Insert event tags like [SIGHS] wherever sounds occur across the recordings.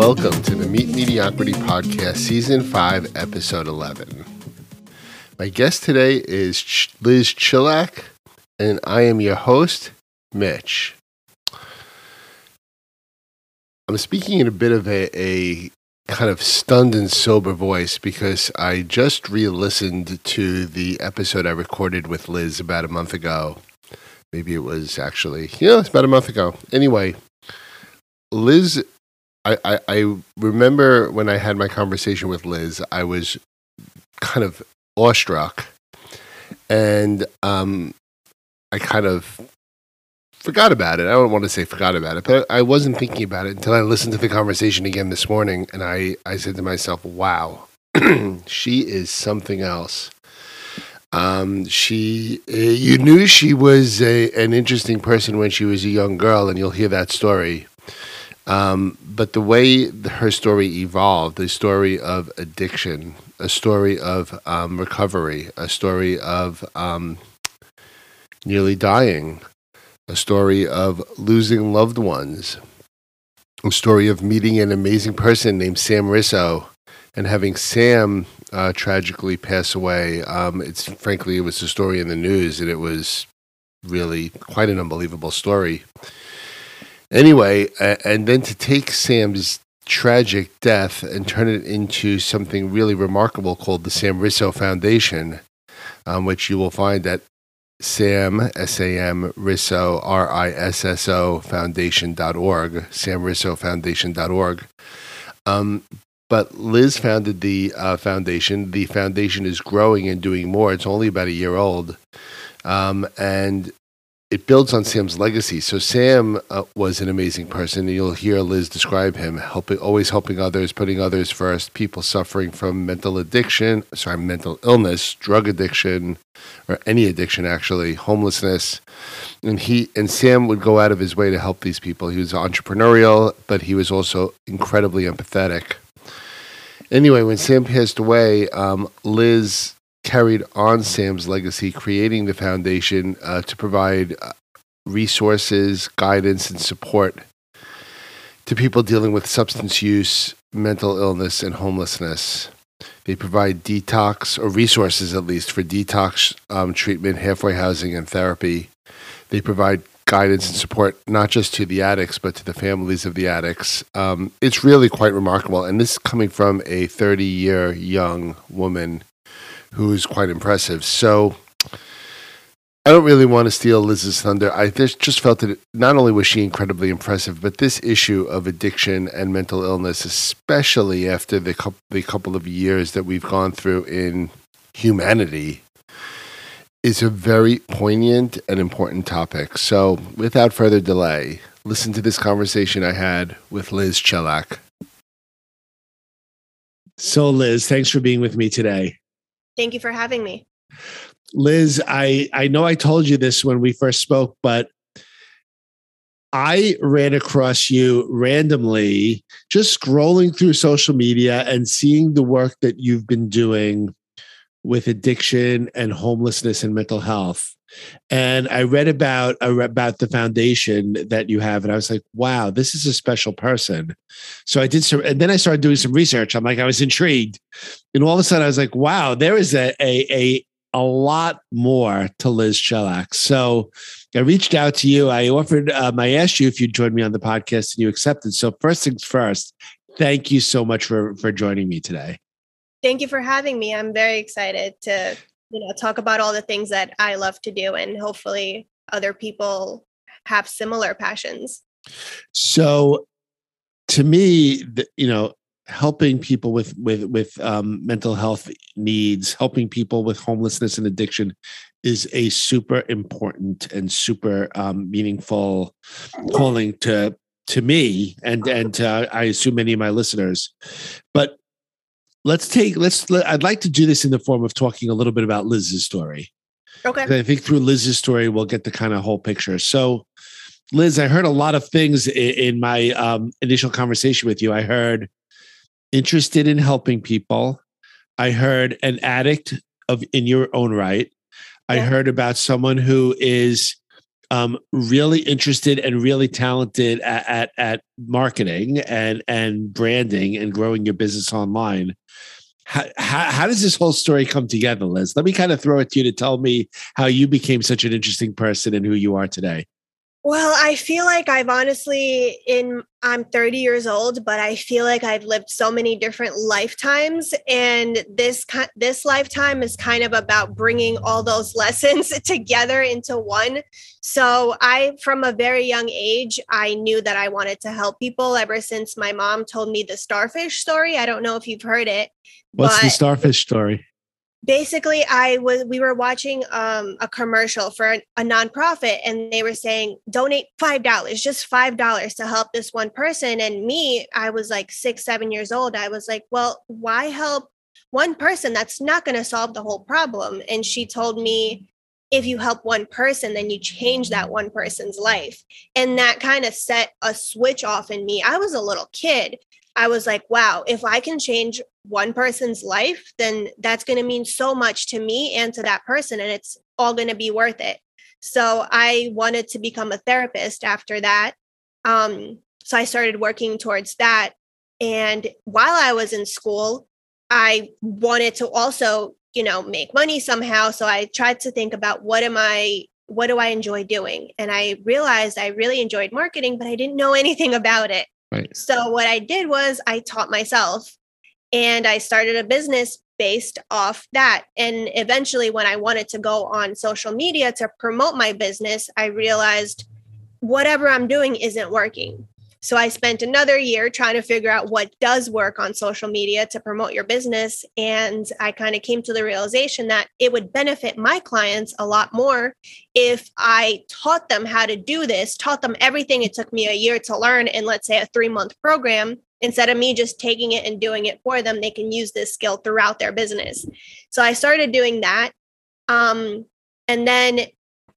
welcome to the Meet Mediocrity Podcast, Season 5, Episode 11. My guest today is Liz Chilak, and I am your host, Mitch. I'm speaking in a bit of a, a kind of stunned and sober voice because I just re listened to the episode I recorded with Liz about a month ago. Maybe it was actually, yeah, it's about a month ago. Anyway, Liz, I, I, I remember when I had my conversation with Liz, I was kind of awestruck and um, I kind of forgot about it. I don't want to say forgot about it, but I wasn't thinking about it until I listened to the conversation again this morning, and I I said to myself, "Wow, [CLEARS THROAT] she is something else." Um, she, uh, you knew she was a, an interesting person when she was a young girl, and you'll hear that story. Um, but the way her story evolved, a story of addiction, a story of um, recovery, a story of um, nearly dying, a story of losing loved ones, a story of meeting an amazing person named Sam Risso and having Sam uh, tragically pass away. Um, it's frankly, it was a story in the news, and it was really quite an unbelievable story. Anyway, and then to take Sam's tragic death and turn it into something really remarkable called the Sam Risso Foundation, um, which you will find at Sam, S-A-M, Risso, R-I-S-S-O, foundation.org, Sam Risso Foundation.org. Um, but Liz founded the uh, foundation. The foundation is growing and doing more. It's only about a year old. Um, and it builds on Sam's legacy. So Sam uh, was an amazing person. You'll hear Liz describe him, helping, always helping others, putting others first. People suffering from mental addiction, sorry, mental illness, drug addiction, or any addiction actually, homelessness. And he and Sam would go out of his way to help these people. He was entrepreneurial, but he was also incredibly empathetic. Anyway, when Sam passed away, um, Liz carried on Sam's legacy, creating the foundation uh, to provide uh, resources, guidance, and support to people dealing with substance use, mental illness, and homelessness. They provide detox, or resources at least, for detox um, treatment, halfway housing, and therapy. They provide guidance and support not just to the addicts, but to the families of the addicts. Um, it's really quite remarkable. And this is coming from a 30 year young woman who is quite impressive. So I don't really want to steal Liz's thunder. I just felt that not only was she incredibly impressive, but this issue of addiction and mental illness, especially after the, couple, the couple of years that we've gone through in humanity, is a very poignant and important topic. So without further delay, listen to this conversation I had with Liz Chelak. So, Liz, thanks for being with me today. Thank you for having me. Liz, I, I know I told you this when we first spoke, but I ran across you randomly just scrolling through social media and seeing the work that you've been doing with addiction and homelessness and mental health. And I read about about the foundation that you have, and I was like, "Wow, this is a special person." So I did some, and then I started doing some research. I'm like, I was intrigued, and all of a sudden, I was like, "Wow, there is a a a, a lot more to Liz Chilak." So I reached out to you. I offered, um, I asked you if you'd join me on the podcast, and you accepted. So first things first, thank you so much for for joining me today. Thank you for having me. I'm very excited to you know talk about all the things that i love to do and hopefully other people have similar passions. So to me the, you know helping people with with with um, mental health needs helping people with homelessness and addiction is a super important and super um, meaningful calling to to me and and to, i assume many of my listeners. But let's take let's let, i'd like to do this in the form of talking a little bit about liz's story. Okay. I think through liz's story we'll get the kind of whole picture. So liz i heard a lot of things in, in my um, initial conversation with you. I heard interested in helping people. I heard an addict of in your own right. I heard about someone who is um, really interested and really talented at, at, at marketing and and branding and growing your business online. How, how, how, does this whole story come together, Liz? Let me kind of throw it to you to tell me how you became such an interesting person and who you are today. Well, I feel like I've honestly in I'm 30 years old, but I feel like I've lived so many different lifetimes and this this lifetime is kind of about bringing all those [LAUGHS] lessons together into one. So, I from a very young age, I knew that I wanted to help people ever since my mom told me the starfish story. I don't know if you've heard it. What's the starfish story? Basically i was we were watching um, a commercial for a, a nonprofit and they were saying donate five dollars just five dollars to help this one person. And me i was like six seven years old. I was like well why help one person? That's not going to solve the whole problem. And she told me if you help one person then you change that one person's life. And that kind of set a switch off in me. I was a little kid. I was like, wow, if I can change one person's life, then that's going to mean so much to me and to that person, and it's all going to be worth it. So I wanted to become a therapist after that. Um, so I started working towards that. And while I was in school, I wanted to also, you know, make money somehow. So I tried to think about what am I, what do I enjoy doing? And I realized I really enjoyed marketing, but I didn't know [LAUGHS] anything about it. Right. So what I did was I taught myself and I started a business based off that. And eventually, when I wanted to go on social media to promote my business, I realized whatever I'm doing isn't working. So I spent another year trying to figure out what does work on social media to promote your business. And I kind of came to the realization that it would benefit my clients a lot more if I taught them how to do this, taught them everything it took me a year to learn in, let's say, a three month program. Instead of me just taking it and doing it for them, they can use this skill throughout their business. So I started doing that. Um, and then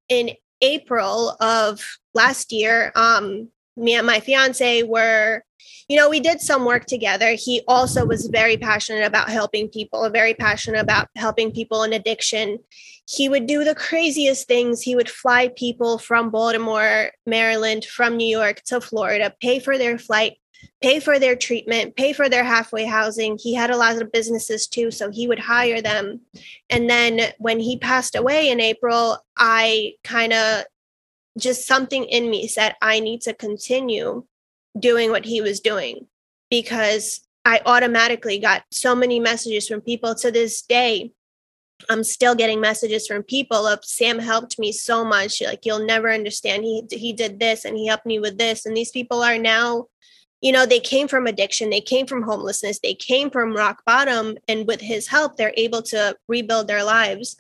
in April of last year, um, me and my fiance were you know we did some work together he also was very passionate about helping people very passionate about helping people in addiction he would do the craziest things he would fly people from baltimore maryland from new york to florida pay for their flight pay for their treatment pay for their halfway housing he had a lot of businesses too so he would hire them and then when he passed away in april i kind of just something in me said I need to continue doing what he was doing because I automatically got so many messages from people to this day. I'm still getting messages from people of Sam helped me so much. Like you'll never understand. He he did this and he helped me with this. And these people are now, you know, they came from addiction, they came from homelessness, they came from rock bottom. And with his help, they're able to rebuild their lives.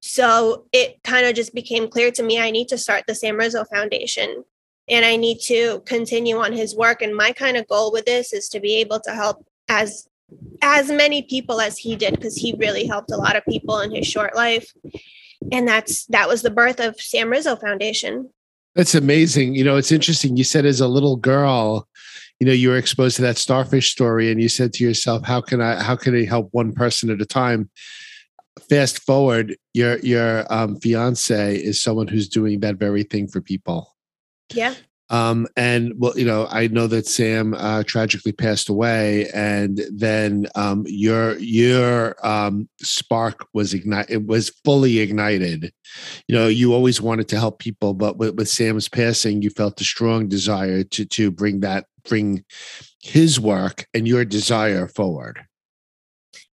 So it kind of just became clear to me I need to start the Sam Risso Foundation and I need to continue on his work. And my kind of goal with this is to be able to help as as many people as he did because he really helped a lot of people in his short life. And that's that was the birth of Sam Risso Foundation. That's amazing. You know, it's interesting. You said as a little girl, you know, you were exposed to that starfish story and you said to yourself, how can I how can I help one person at a time? fast forward, your your um, fiance is someone who's doing that very thing for people. Yeah. Um, and well, you know, I know that Sam uh, tragically passed away, and then um, your your um, spark was ignited. It was fully ignited. You know, you always wanted to help people, but with, with Sam's passing, you felt a strong desire to to bring that bring his work and your desire forward.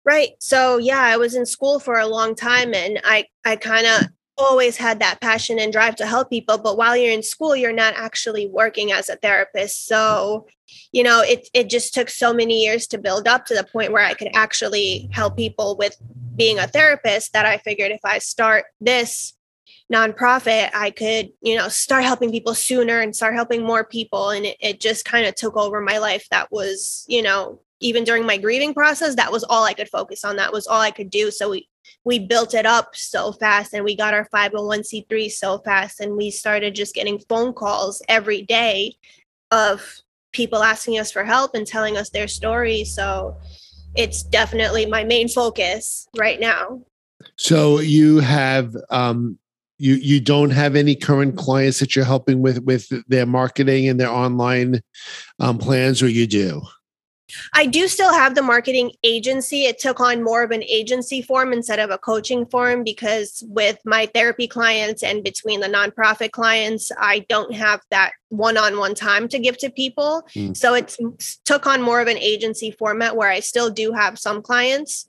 Right. So yeah, I was in school for a long time and I I kind of always had that passion and drive to help people, but while you're in school, you're not actually working as a therapist. So, you know, it it just took so many years to build up to the point where I could actually help people with being a therapist that I figured if I start this nonprofit, I could, you know, start helping people sooner and start helping more people. And it, it just kind of took over my life. That was, you know, even during my grieving process, that was all I could focus on. That was all I could do. So we we built it up so fast and we got our 501c3 so fast and we started just getting phone calls every day of people asking us for help and telling us their stories. So it's definitely my main focus right now. So you have um you you don't have any current clients that you're helping with with their marketing and their online um, plans, or you do? I do still have the marketing agency. It took on more of an agency form instead of a coaching form because with my therapy clients and between the nonprofit clients, I don't have that one-on-one time to give to people. Mm. So it took on more of an agency format where I still do have some clients,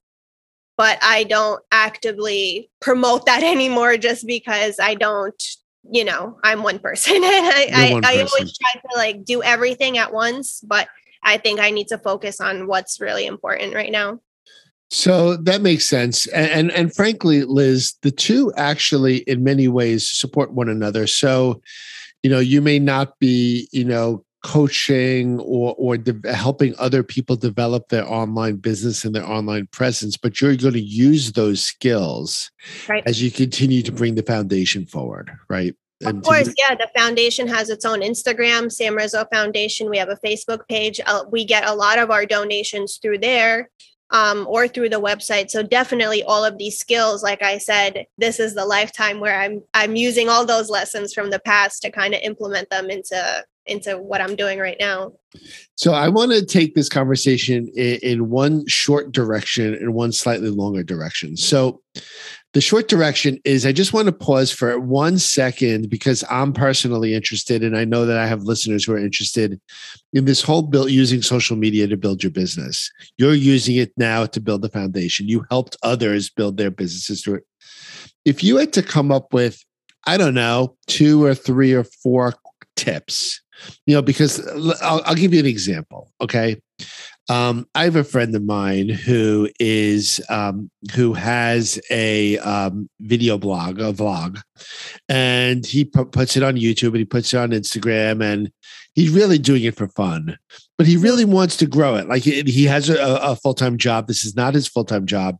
but I don't actively promote that [LAUGHS] anymore just because I don't you know i'm one person and [LAUGHS] i I, I always try to like do everything at once but I think I need to focus on what's really important right now. So that makes sense. And, and, and frankly, Liz, the two actually in many ways support one another. So, you know, you may not be, you know, coaching or or de- helping other people develop their online business and their online presence, but you're going to use those skills right. as you continue to bring the foundation forward, right? Of course, yeah. The foundation has its own Instagram, Sam Risso Foundation. We have a Facebook page. Uh, we get a lot of our donations through there um, or through the website. So definitely, all of these skills, like I said, this is the lifetime where I'm I'm using all those lessons from the past to kind of implement them into into what I'm doing right now. So I want to take this conversation in, in one short direction and one slightly longer direction. So the short direction is I just want to pause for one second because I'm personally interested, and I know that I have listeners who are interested in this whole build using social media to build your business. You're using it now to build the foundation. You helped others build their businesses through it. If you had to come up with, I don't know, two or three or four tips, you know, because I'll, I'll give you an example. Okay. Um, I have a friend of mine who is um, who has a um, video blog, a vlog, and he p- puts it on YouTube and he puts it on Instagram, and he's really doing it for fun. But he really wants to grow it. Like he has a, a full time job. This is not his full time job,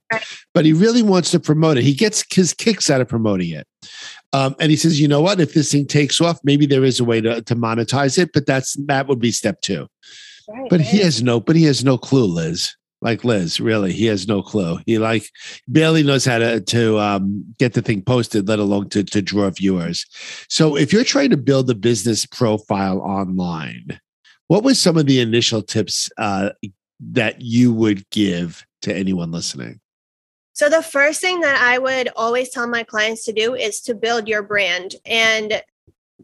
but he really wants to promote it. He gets his kicks out of promoting it. Um, and he says, you know what? If this thing takes off, maybe there is a way to, to monetize it, but that's that would be step two. Right, but right. he has no, but he has no clue, Liz. Like Liz, really, he has no clue. He like barely knows how to to um, get the thing posted, let alone to to draw viewers. So, if you're trying to build a business profile online, what was some of the initial tips uh, that you would give to anyone listening? So, the first thing that I would always tell my clients to do is to build your brand. And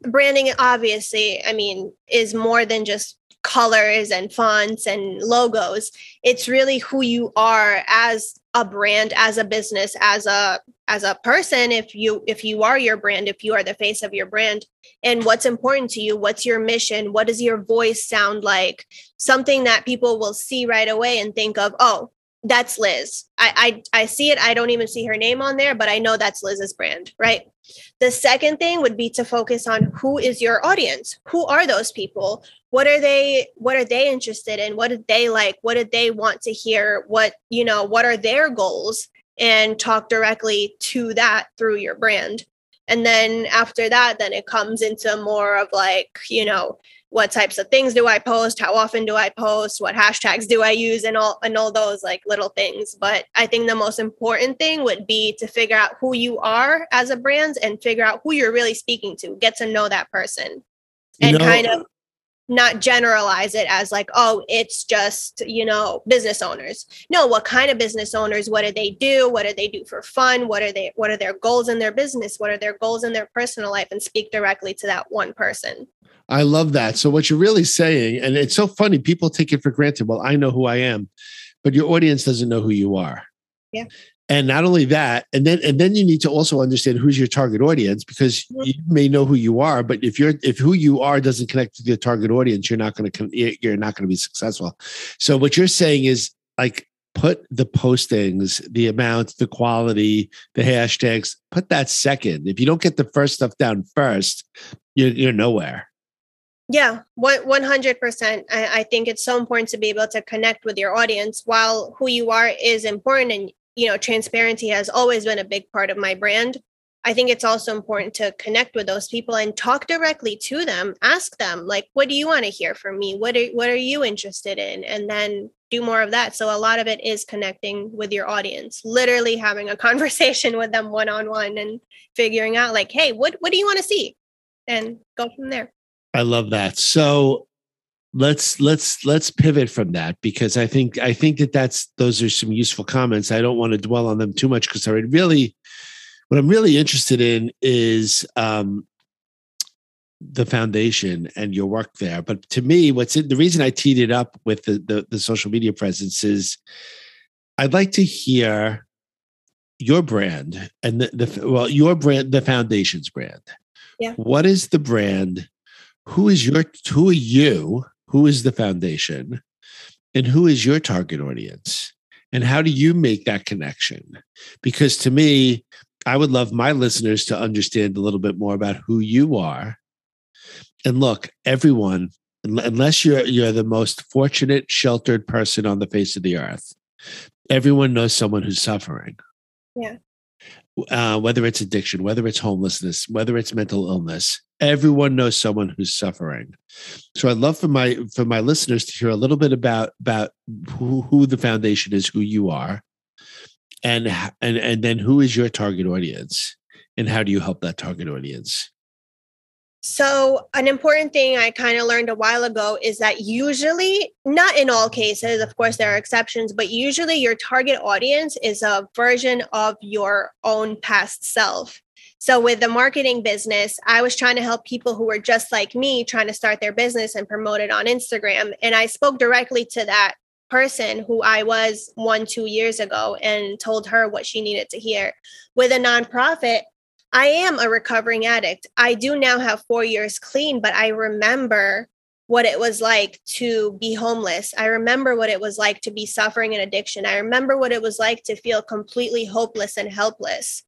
branding, obviously, I mean, is more than just colors and fonts and logos. It's really who you are as a brand as a business as a as a person if you if you are your brand if you are the face of your brand. And what's important to you what's your mission what does your voice sound like? Something that people will see right away and think of oh that's liz. I, I i see it. I don't even see her name on there but i know that's liz's brand right? The second thing would be to focus on who is your audience. Who are those people? What are they what are they interested in? What did they like? What did they want to hear? What you know what are their goals? And talk directly to that through your brand and then after that then it comes into more of like you know what types of things do i post? How often do i post? What hashtags do i use? And all and all those like little things. But i think the most important thing would be to figure out who you are as a brand and figure out who you're really speaking to. Get to know that person and you know, kind of not generalize it as like oh it's just you know business owners. No what kind of business owners what do they do? What do they do for fun? What are they what are their goals in their business? What are their goals in their personal life? And speak directly to that one person. I love that. So what you're really saying and it's so funny people take it for granted well i know who i am but your audience doesn't know who you are. Yeah and not only that and then and then you need to also understand who's your target audience because mm-hmm. you may know who you are but if you're if who you are doesn't connect to your target audience you're not going to you're not going to be successful so what you're saying is like put the postings the amount the quality the hashtags put that second if you don't get the first stuff down first you're, you're nowhere yeah, one hundred percent. I think it's so important to be able to connect with your audience. While who you are is important, and you know, transparency has always been a big part of my brand. I think it's also important to connect with those people and talk directly to them. Ask them, like, what do you want to hear from me? What are what are you interested in? And then do more of that. So a lot of it is connecting with your audience, literally having a [LAUGHS] conversation with them one on one and figuring out like, hey, what what do you want to see? And go from there. I love that. So let's let's let's pivot from that because I think I think that that's those are some useful comments. I don't want to dwell on them too much because I really what I'm really interested in is um, the foundation and your work there. But to me, what's the reason I teed it up with the, the, the social media presence is I'd like to hear your brand and the, the well your brand the foundation's brand. Yeah. What is the brand? Who is your who are you? Who is the foundation? And who is your target audience? And how do you make that connection? Because to me, I would love my listeners to understand a little bit more about who you are. And look, everyone, unless you're you're the most fortunate, sheltered person on the face of the earth, everyone knows someone who's suffering. Yeah. Uh, whether it's addiction, whether it's homelessness, whether it's mental illness, everyone knows someone who's suffering. So I'd love for my for my listeners to hear a little bit about about who, who the foundation is, who you are, and and and then who is your target audience and how do you help that target audience so an important thing i kind of learned a while ago is that usually not in all cases of course there are exceptions but usually your target audience is a version of your own past self so with the marketing business, I was trying to help people who were just like me trying to start their business and promote it on Instagram. And I spoke directly to that person who I was one, two years ago and told her what she needed to hear. With a nonprofit, I am a recovering addict. I do now have four years clean, but I remember what it was like to be homeless. I remember what it was like to be suffering an addiction. I remember what it was like to feel completely hopeless and helpless.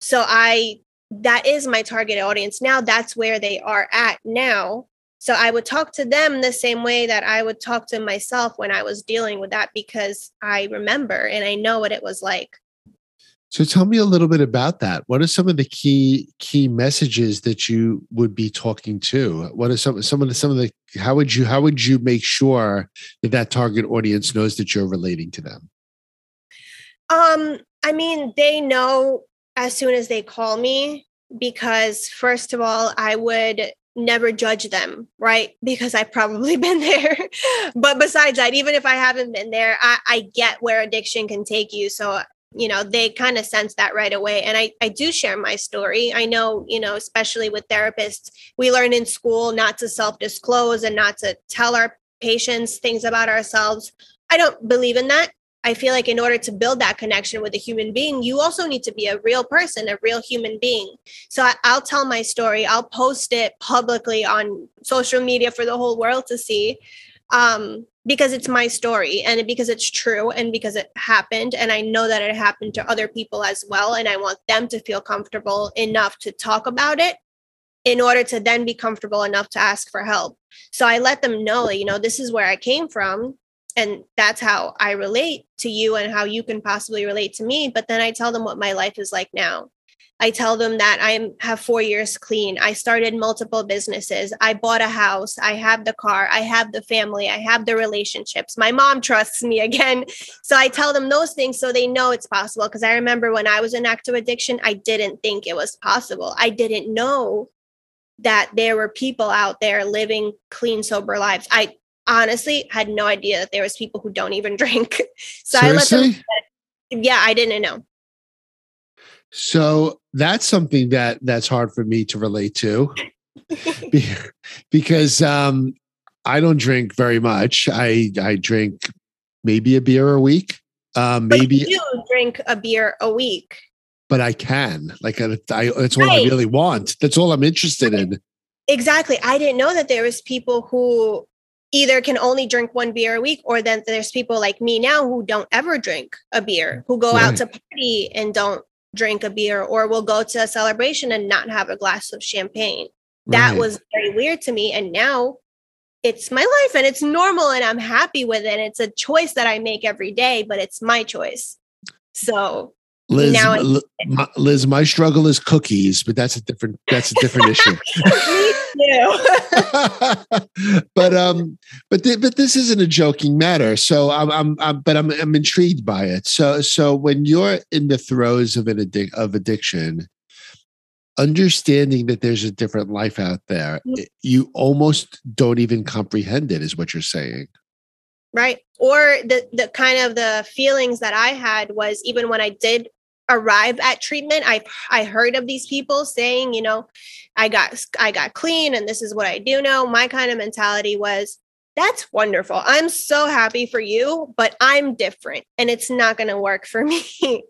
So I that is my target audience now. That's where they are at now. So I would talk to them the same way that I would talk to myself when I was dealing with that because I remember and I know what it was like. So tell me a little bit about that. What are some of the key key messages that you would be talking to? What are some some of the some of the how would you how would you make sure that that target audience knows that you're relating to them? Um, I mean, they know as soon as they call me because first of all, I would never judge them, right? Because I've probably [LAUGHS] been there. but besides that, even if I haven't been there, I, I get where addiction can take you. So, you know, they kind of sense that right away. And I, I do share my story. I know, you know, especially with therapists, we learn in school not to self disclose and not to tell our patients things about ourselves. I don't believe in that. I feel like in order to build that connection with a human being, you also need to be a real person, a real human being. So I, will tell my story, I'll post it publicly on social media for the whole world to see um, because it's my story and because it's true and because it happened. And I know that it happened to other people as well. And I want them to feel comfortable enough to talk about it in order to then be comfortable enough to ask for help. So I let them know, you know, this is where I came from and that's how I relate to you and how you can possibly relate to me. But then I tell them what my life is like now. I tell them that I have four years clean. I started multiple businesses. I bought a house. I have the car. I have the family. I have the relationships. My mom trusts me [LAUGHS] again. So I tell them those things so they know it's possible. Because I remember when I was in active addiction, I didn't think it was possible. I didn't know that there were people out there living clean, sober lives. I honestly had no idea that there was people who don't even [LAUGHS] drink. So Seriously? I let them. Yeah, I didn't know. So that's something that that's hard for me to relate to, [LAUGHS] because um, I don't drink very much. I I drink maybe a beer a week. Um, maybe you drink a beer a week. But I can like I, I that's what right. I really want. That's all I'm interested in. Exactly. I didn't know that there was people who either can only drink one beer a week or then there's people like me now who don't ever drink a beer who go right. out to party and don't drink a beer or we'll go to a celebration and not have a glass of champagne that right. was very weird to me and now it's my life and it's normal and i'm happy with it it's a choice that i make every day but it's my choice so Liz, Now my, Liz, my struggle is cookies, but that's a different that's a different issue. [LAUGHS] Me too. [LAUGHS] but um, but th- but this isn't a joking matter. So I'm, I'm I'm but I'm I'm intrigued by it. So so when you're in the throes of an addic- of addiction, understanding that there's a different life out there, Mm. it- you almost don't even comprehend it. Is what you're saying? right or the the kind of the feelings that i had was even when i did arrive at treatment i i heard of these people saying you know i got i got clean and this is what i do now my kind of mentality was that's wonderful. I'm so happy for you but i'm different and it's not going to work for me. [LAUGHS]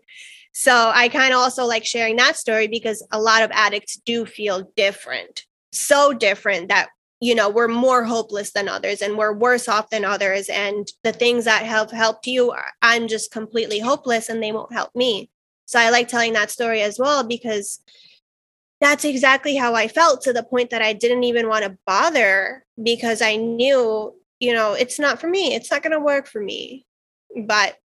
So i kind of also like sharing that story because a lot of addicts do feel different so different that you know we're more hopeless than others and we're worse off than others and the things that have helped you i'm just completely hopeless and they won't help me so i like telling that story as well because that's exactly how i felt to the point that i didn't even want to bother because i knew you know it's not for me. It's not going to work for me. But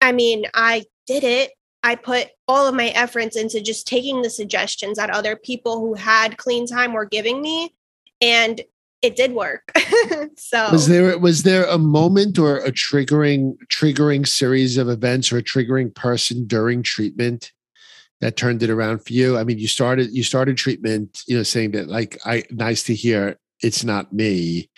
i mean i did it. I put all of my efforts into just taking the suggestions that other people who had clean time were giving me. And it did work. [LAUGHS] so Was there was there a moment or a triggering triggering series of events or a triggering person during treatment that turned it around for you? I mean, you started you started treatment, you know, saying that like I nice to hear it's not me.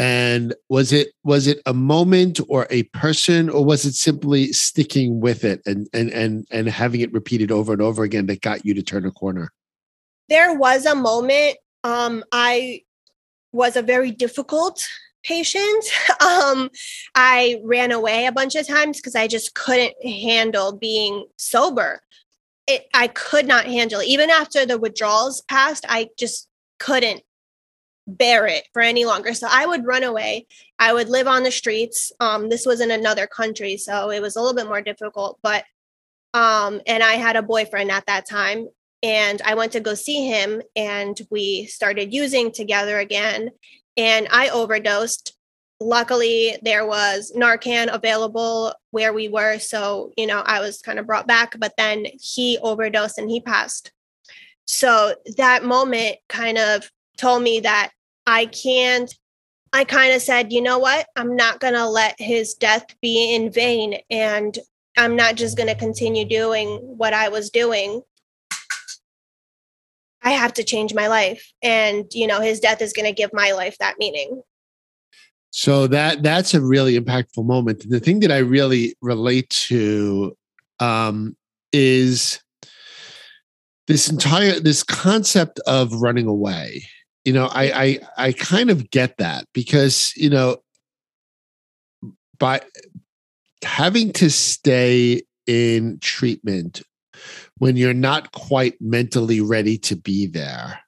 And was it was it a moment or a person or was it simply sticking with it and and and and having it repeated over and over again that got you to turn a corner? there was a moment um I was a very difficult patient. [LAUGHS] um I ran away a bunch of times because I just couldn't handle being sober. It I could not handle it. Even after the withdrawals passed, I just couldn't bear it for any longer. So I would run away. I would live on the streets. Um, this was in another country, so it was a little bit more difficult. But um, and I had a boyfriend at that time, and I went to go see him, and we started using together again. And I overdosed. Luckily, there was Narcan available where we were, so you know I was kind of brought back. But then he overdosed and he passed. So that moment kind of told me that I can't. I kind of said, you know what? I'm not going to let his death be in vain. And I'm not just going to continue doing what I was doing. I have to change my life. And, you know, his death is going to give my life that meaning. So that that's a really impactful moment. The thing that I really relate to um, is this entire this concept of running away. You know, I I I kind of get that because you know by having to stay in treatment when you're not quite mentally ready to be there,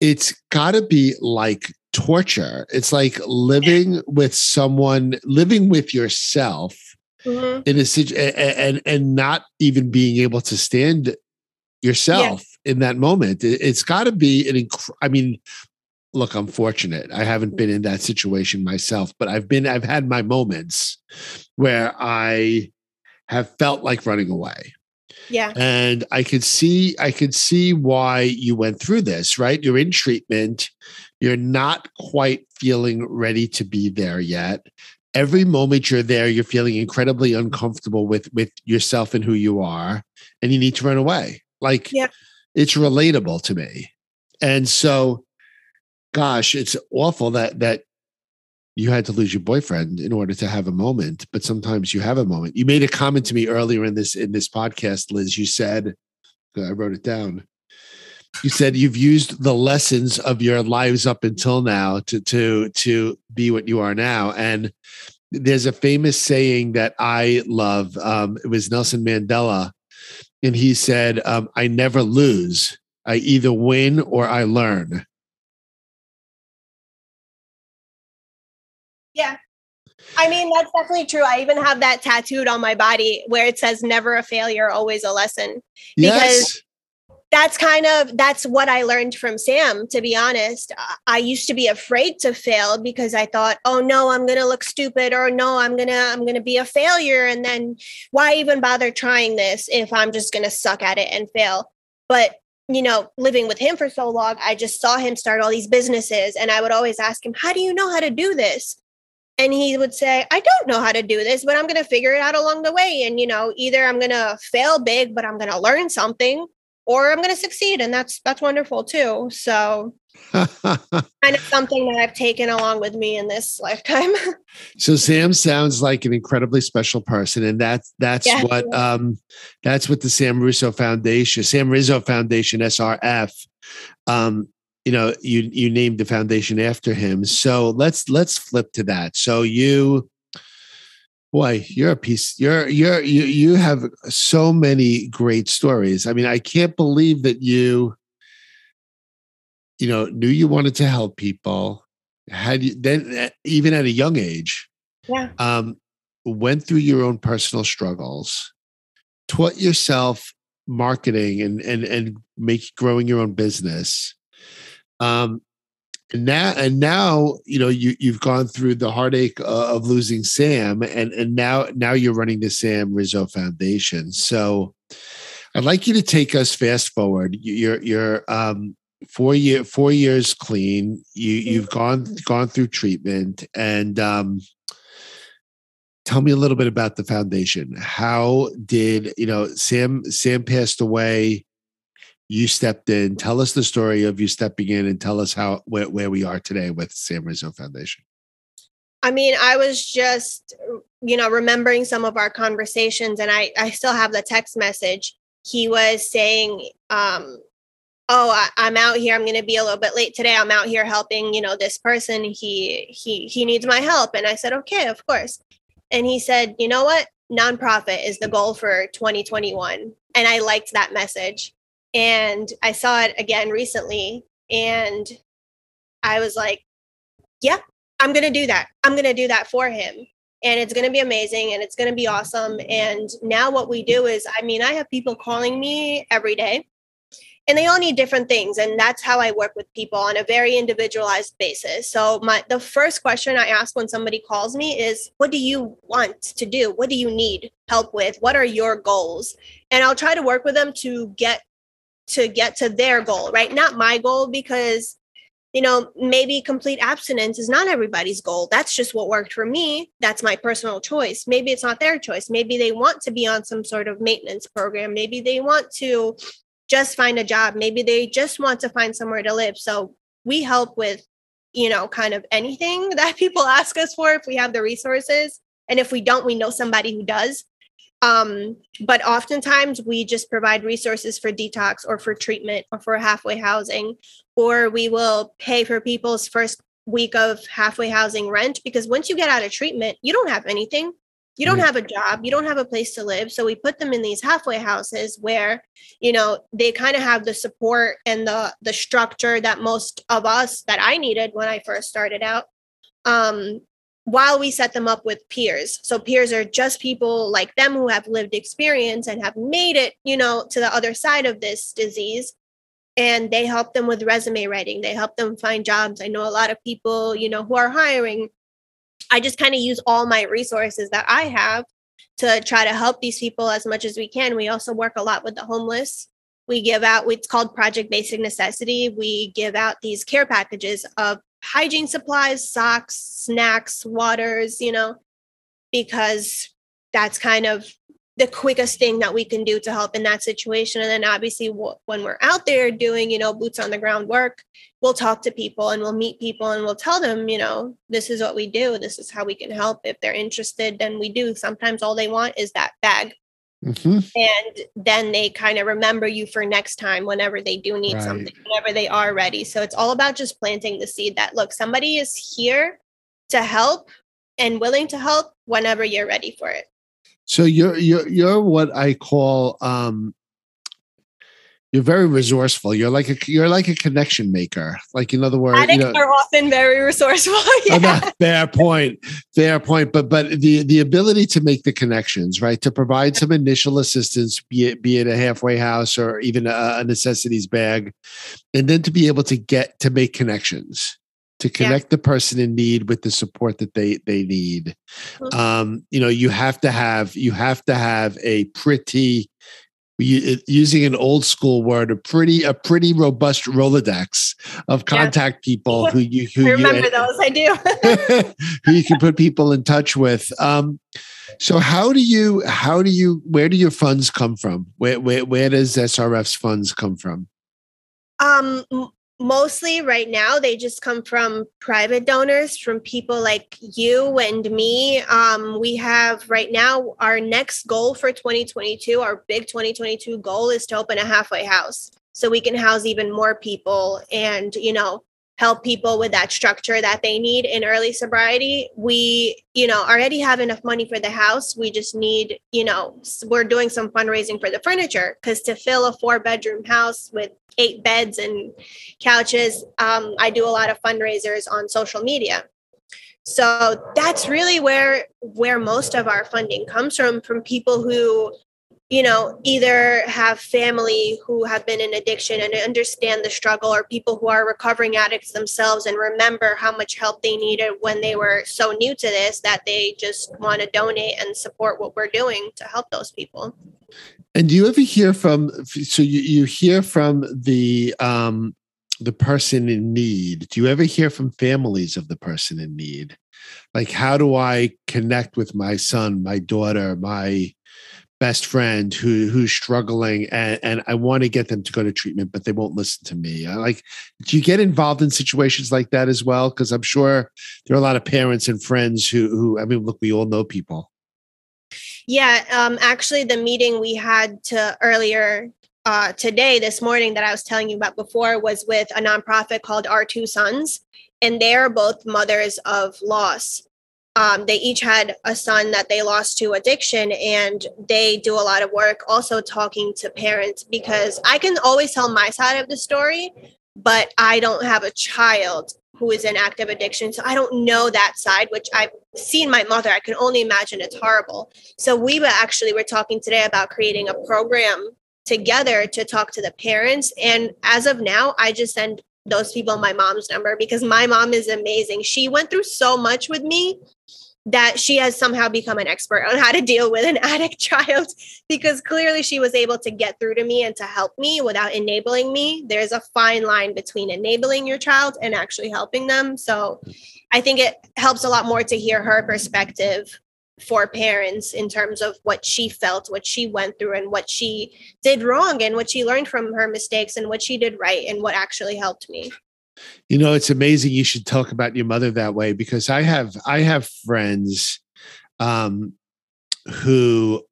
it's got to be like torture. It's like living with someone, living with yourself Mhm. in a situation and and not even being able to stand yourself in that moment. It, has got to be an inc- I mean, look, I'm fortunate. I haven't been in that situation myself, but I've been I've had my moments where I have felt like running away Yeah. and i could see i could see why you went through this right? You're in treatment. You're not quite feeling ready to be there yet. Every moment you're there you're feeling incredibly uncomfortable with with yourself and who you are and you need to run away. Like Yeah. it's relatable to me. And so gosh it's awful that that you had to lose your boyfriend in order to have a moment but sometimes you have a moment. You made a comment to me earlier in this in this podcast liz. You said i wrote it down. You said you've used the lessons of your lives up until now to to to be what you are now. And there's a famous saying that i love um, it was nelson mandela and he said um, i never lose. I either win or i learn Yeah. I mean, that's definitely true. I even have that tattooed on my body where it says never a failure, always a lesson. yes that's kind of that's what i learned from sam to be honest uh, i used to be afraid to fail because i thought oh no i'm going to look stupid or no i'm going to i'm going to be a failure and then why even bother trying this if i'm just going to suck at it and fail but you know living with him for so long i just saw him start all these businesses and i would always ask him how do you know how to do this and he would say i don't know how to do this but i'm going to figure it out along the way and you know either i'm going to fail big but i'm going to learn something or I'm going to succeed. And that's, that's wonderful too. So [LAUGHS] kind of something that I've taken along with me in this lifetime. [LAUGHS] so Sam sounds like an incredibly special person. And that's, that's yeah. what, um, that's what the Sam Russo Foundation, Sam Risso Foundation, SRF, um, you know, you, you named the foundation after him. So let's, let's flip to that. So you, boy you're a piece you're you're you, you have so many great stories i mean i can't believe that you you know knew you wanted to help people had you then eh, even at a young age yeah um went through your own personal struggles taught yourself marketing and and and make growing your own business um and now and now you know you you've gone through the heartache of losing Sam and and now now you're running the Sam Risso Foundation. So I'd like you to take us fast forward. You're you're um four year four years clean. You you've gone gone through treatment and um tell me a little bit about the foundation. How did you know Sam Sam passed away you stepped in. Tell us the story of you stepping in and tell us how where, where we are today with Sam Risso Foundation. I mean, I was just, you know, remembering some of our conversations, and I, I still have the text message. He was saying, um, "Oh, I, am out here. I'm going to be a little bit late today. I'm out here helping, you know, this person. He he he needs my help." And I said, "Okay, of course." And he said, "You know what? Nonprofit is the goal for 2021." And I liked that message and I saw it again recently and I was like, yeah, I'm going to do that. I'm going to do that for him. And it's going to be amazing and it's going to be awesome. And now what we do is, I mean, I have people calling me every day and they all need different things and that's how i work with people on a very individualized basis so my the first question i ask when somebody calls me is what do you want to do what do you need help with what are your goals and i'll try to work with them to get to get to their goal, right? Not my goal because you know, maybe complete abstinence is not everybody's goal. That's just what worked for me. That's my personal choice. Maybe it's not their choice. Maybe they want to be on some sort of maintenance program. Maybe they want to just find a job. Maybe they just want to find somewhere to live. So we help with, you know, kind of anything [LAUGHS] that people ask us for if we have the resources. And if we don't, we know somebody who does. Um, but oftentimes we just provide resources for detox or for treatment or for halfway housing, or we will pay for people's first week of halfway housing rent because once you get out of treatment, you don't have anything. You don't have a job, you don't have a place to live. So we put them in these halfway houses where, you know, they kind of have the support and the the structure that most of us that I needed when I first started out. Um, while we set them up with peers. So peers are just people like them who have lived experience and have made it, you know, to the other side of this disease. And they help them with resume writing. They help them find jobs. I know a lot of people, you know, who are hiring. I just kind of use all my resources that I have to try to help these people as much as we can. We also work a lot with the homeless. We give out, it's called Project Basic Necessity. We give out these care packages of hygiene supplies, socks, snacks, waters, you know, because that's kind of the quickest thing that we can do to help in that situation. And then obviously, when we're out there doing, you know, boots on the ground work, we'll talk to people and we'll meet people and we'll tell them, you know, this is what we do. This is how we can help. If they're interested, then we do. Sometimes all they want is that bag. Mm-hmm. And then they kind of remember you for next time whenever they do need right. something, whenever they are ready. So it's all about just planting the seed that look, somebody is here to help and willing to help whenever you're ready for it. So you're you're you're what I call um you're very resourceful. You're like a you're like a connection maker. Like in other words, addicts you know, are often very resourceful. [LAUGHS] Oh, no, yeah. fair point. Fair point. But but the the ability to make the connections, right? To provide some initial assistance, be it be it a halfway house or even a, a necessities bag, and then to be able to get to make connections to connect the person in need with the support that they they need Mhm. um you know you have to have you have to have a pretty using an old school word a pretty a pretty robust rolodex of Yeah. contact people who you who I you remember those. I do. [LAUGHS] who you can put people in touch with. Um, so how do you how do you where do your funds come from? Where where where does SRF's funds come from? Um, mostly right now, they just come from private donors, from people like you and me. Um, we have right now our next goal for 2022, our big 2022 goal is to open a halfway house so we can house even more people and, you know, help people with that structure that they need in early sobriety. We, you know, already have enough money for the house. We just need, you know, we're doing some fundraising for the furniture because to fill a four bedroom house with eight beds and couches, um, I do a lot of fundraisers on social media. So that's really where where most of our funding comes from from people who you know either have family who have been in addiction and understand the struggle or people who are recovering addicts themselves and remember how much help they needed when they were so new to this that they just want to donate and support what we're doing to help those people And do you ever hear from so you, you hear from the um the person in need? Do you ever hear from families of the person in need? Like how do I connect with my son, my daughter, my best friend who who's struggling and, and I want to get them to go to treatment, but they won't listen to me. I like do you get involved in situations like that as well? Because I'm sure there are a lot of parents and friends who who I mean, look, we all know people. Yeah, um, actually, the meeting we had to earlier uh, today, this morning, that I was telling you about before, was with a nonprofit called Our Two Sons, and they're both mothers of loss. Um, they each had a son that they lost to addiction, and they do a lot of work also talking to parents because I can always tell my side of the story, but I don't have a child who is in active addiction. So I don't know that side, which I've seen my mother. I can only imagine it's horrible. So we were actually we're talking today about creating a program together to talk to the parents. And as of now, I just send those people my mom's number because my mom is amazing. She went through so much with me that she has somehow become an expert on how to deal with an [LAUGHS] addict child because clearly she was able to get through to me and to help me without enabling me. There's a fine line between enabling your child and actually helping them. So I think it helps a lot more to hear her perspective for parents in terms of what she felt, what she went through, and what she did wrong, and what she learned from her mistakes, and what she did right, and what actually helped me. You know, it's amazing you should talk about your mother that way because I have I have friends um who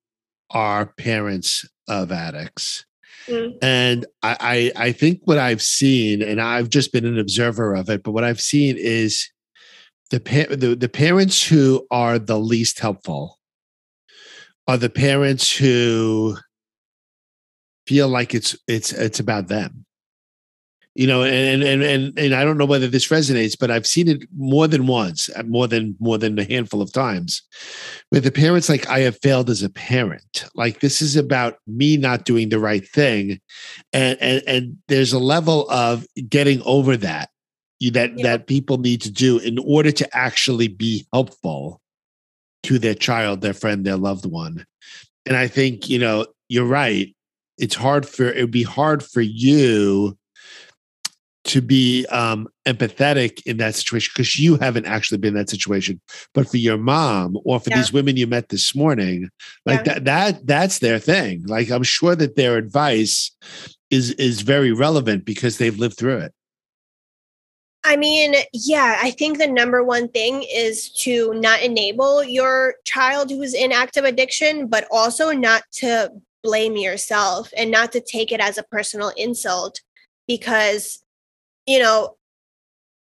are parents of addicts. Mm. And I, I I think what I've seen, and I've just been an observer of it, but what I've seen is the pa- the, the parents who are the least helpful are the parents who feel like it's it's it's about them you know and and and and i don't know whether this resonates but i've seen it more than once uh, more than more than a handful of times where the parents like i have failed as a parent. Like this is about me not doing the right thing and and, and there's a level of getting over that you, that Yeah. that people need to do in order to actually be helpful to their child their friend their loved one. And i think you know you're right. It's hard for it would be hard for you to be um, empathetic in that situation because you haven't actually been in that situation. But for your mom or for Yeah. these women you met this morning, like Yeah. that that that's their thing. Like I'm sure that their advice is is very relevant because they've lived through it. I mean, yeah, I think the number one thing is to not enable your child who's in active addiction, but also not to blame yourself and not to take it as a personal insult because, you know,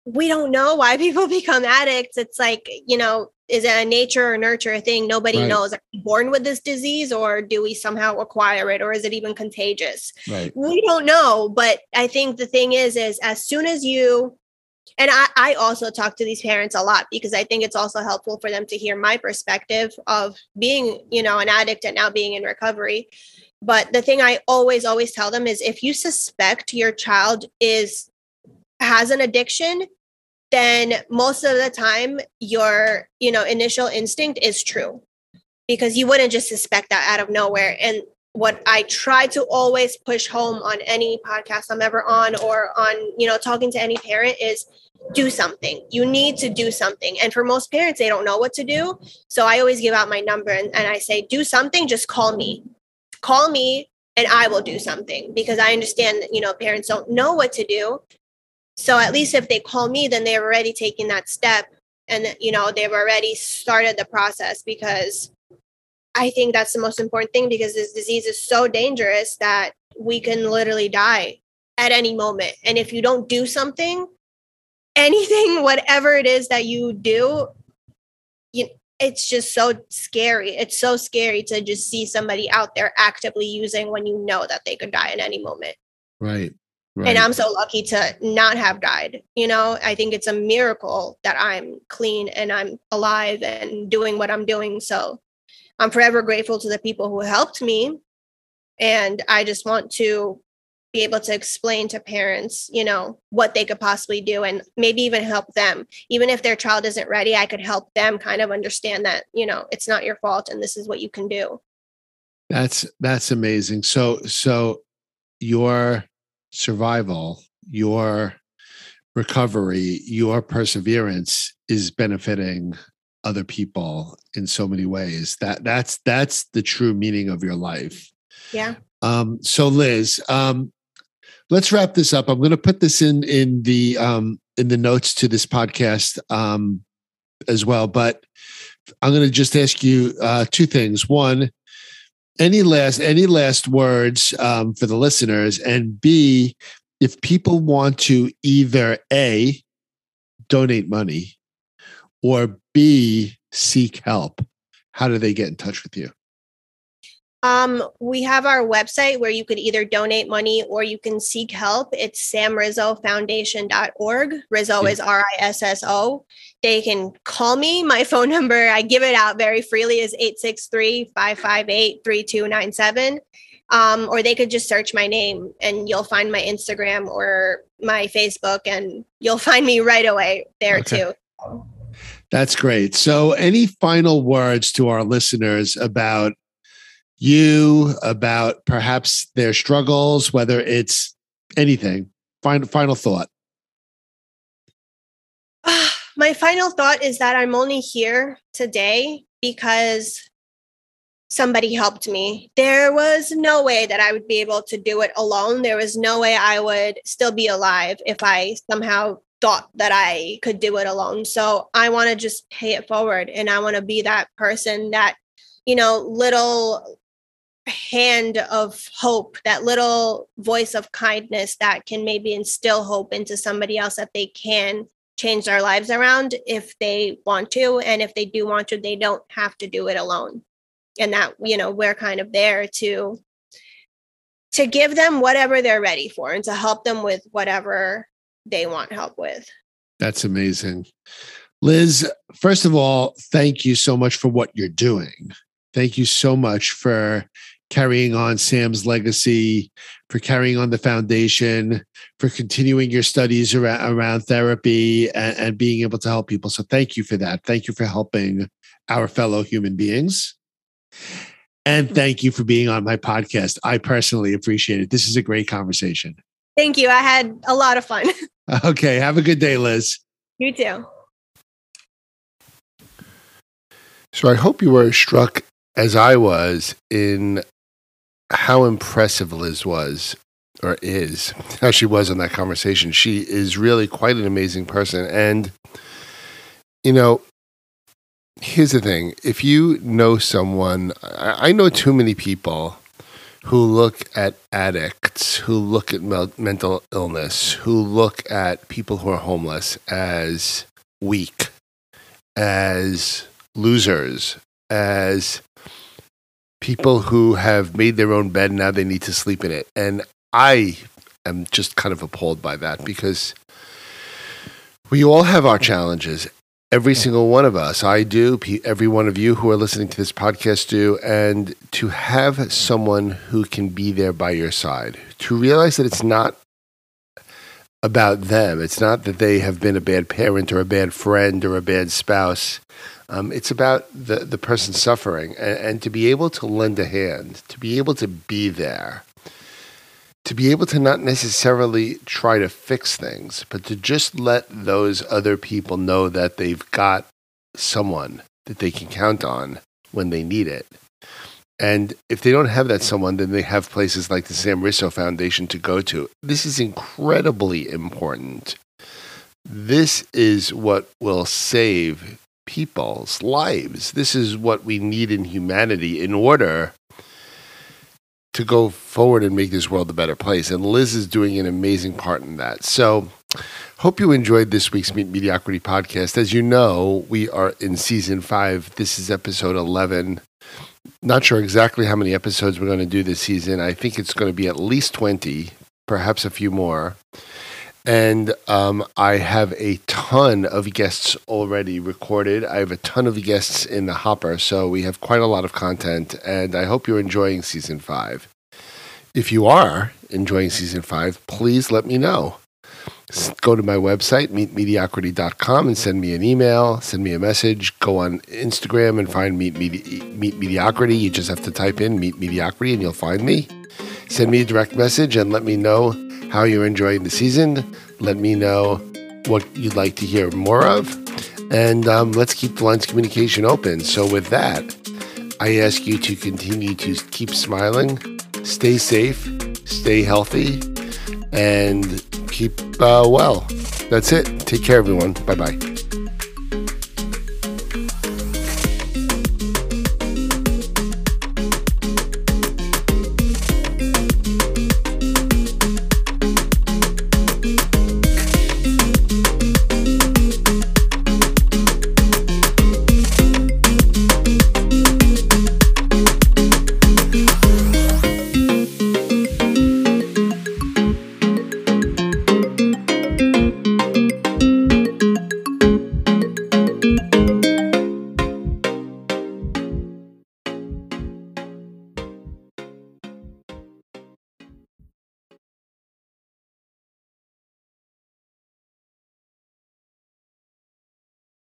we don't know why [LAUGHS] people become addicts. It's like, you know, is it a nature or nurture thing? Nobody Right. knows. Are we born with this disease or do we somehow acquire it or is it even contagious? Right. we don't know but i think the thing is is as soon as you and I, I also talk to these parents a lot because i think it's also helpful for them to hear my perspective of being you know an addict and now being in recovery but the thing i always always tell them is if you suspect your child is has an addiction then most of the time your you know initial instinct is true because you wouldn't just suspect that out of nowhere and what I try to always push home on any podcast I'm ever on or on, you know, talking to any parent is do something. You need to do something. And for most parents, they don't know what to do. So I always give out my number and, and I say, do something, just call me. Call me and I will do something because I understand that, you know, parents don't know what to do. So at least if they call me, then they're already taking that step and, you know, they've already started the process because I think that's the most important thing because this disease is so dangerous that we can literally die at any moment. And if you don't do something, anything, [LAUGHS] whatever it is that you do, you, it's just so scary. It's so scary to just see somebody out there actively using when you know that they could die at any moment. Right. Right. And I'm so lucky to not have died. You know, I think it's a miracle that I'm clean and I'm alive and doing what I'm doing. So I'm forever grateful to the people who helped me. And I just want to be able to explain to parents, you know, what they could possibly do and maybe even help them. Even if their child isn't ready, I could help them kind of understand that, you know, it's not your fault and this is what you can do. That's that's amazing. So so your survival, your recovery, your perseverance is benefiting other people in so many ways. That that's that's the true meaning of your life. Yeah. Um, so Liz, um, let's wrap this up. I'm going to put this in in the um, in the notes to this podcast um, as well, but I'm going to just ask you uh, two things. One, any last any last words um, for the listeners, and B, if people want to either a donate money or b seek help, how do they get in touch with you? Um, we have our website where you could either donate money or you can seek help. It's samrissofoundation.org. Risso Yeah. is R I S S O. They can call me. My [LAUGHS] phone number, I give it out very freely, is 863 558 3297. Um, or they could just search my name and you'll find my Instagram or my Facebook and you'll find me right away there Okay. too. That's great. So, any final words to our listeners about you, about perhaps their struggles, whether it's anything? Final final thought. [SIGHS] my final thought is that I'm only here today because somebody helped me. There was no way that I would be able to do it alone. There was no way I would still be alive if I somehow thought that I could do it alone. So I want to just pay it forward and I want to be that person that, you know, little hand of hope, that little voice of kindness that can maybe instill hope into somebody else that they can change their lives around if they want to and if they do want to they don't have to do it alone and that you know we're kind of there to to give them whatever they're ready for and to help them with whatever they want help with That's amazing. Liz, first of all, thank you so much for what you're doing. Thank you so much for carrying on Sam's legacy, for carrying on the foundation, for continuing your studies around, around therapy and, and being able to help people. So thank you for that. Thank you for helping our fellow human beings. And mm-hmm. thank you for being on my podcast. I personally appreciate it. This is a great conversation. thank you i had a lot of fun [LAUGHS] Okay. Have a good day, Liz. you too So I hope you were as struck as I was in how impressive Liz was or is, [LAUGHS] how she was in that conversation. She is really quite an amazing person. And, you know, here's the thing if you know someone, I, know too many people who look at addicts, who look at mel- mental illness, who look at people who are homeless as weak, as losers, as people who have made their own bed now they need to sleep in it. And I am just kind of appalled by that because we all have our challenges. Every single one of us, I do, every one of you who are listening to this podcast do. And to have someone who can be there by your side, to realize that it's not about them, it's not that they have been a bad parent or a bad friend or a bad spouse. Um, it's about the, the person suffering and, and to be able to lend a hand, to be able to be there, to be able to not necessarily try to fix things, but to just let those other people know that they've got someone that they can count on when they need it. And if they don't have that someone, then they have places like the Sam Risso Foundation to go to. This is incredibly important. This is what will save people's lives. This is what we need in humanity in order to go forward and make this world a better place. And Liz is doing an amazing part in that. So, hope you enjoyed this week's Meet Mediocrity podcast. As you know, we are in season five. This is episode 11. Not sure exactly how many episodes we're going to do this season. I think it's going to be at least 20, perhaps a few more. And um, I have a ton of guests already recorded. I have a ton of guests in the hopper. So we have quite a lot of content. And I hope you're enjoying season five. If you are enjoying season five, please let me know. Go to my website, meetmediocrity.com, and send me an email, send me a message. Go on Instagram and find Meet, Medi- Meet Mediocrity. You just have to type in Meet Mediocrity and you'll find me. Send me a direct message and let me know how you're enjoying the season. Let me know what you'd like to hear more of. And um, let's keep the lines of communication open. So, with that, I ask you to continue to keep smiling, stay safe, stay healthy, and keep uh, well. That's it. Take care, everyone. Bye bye.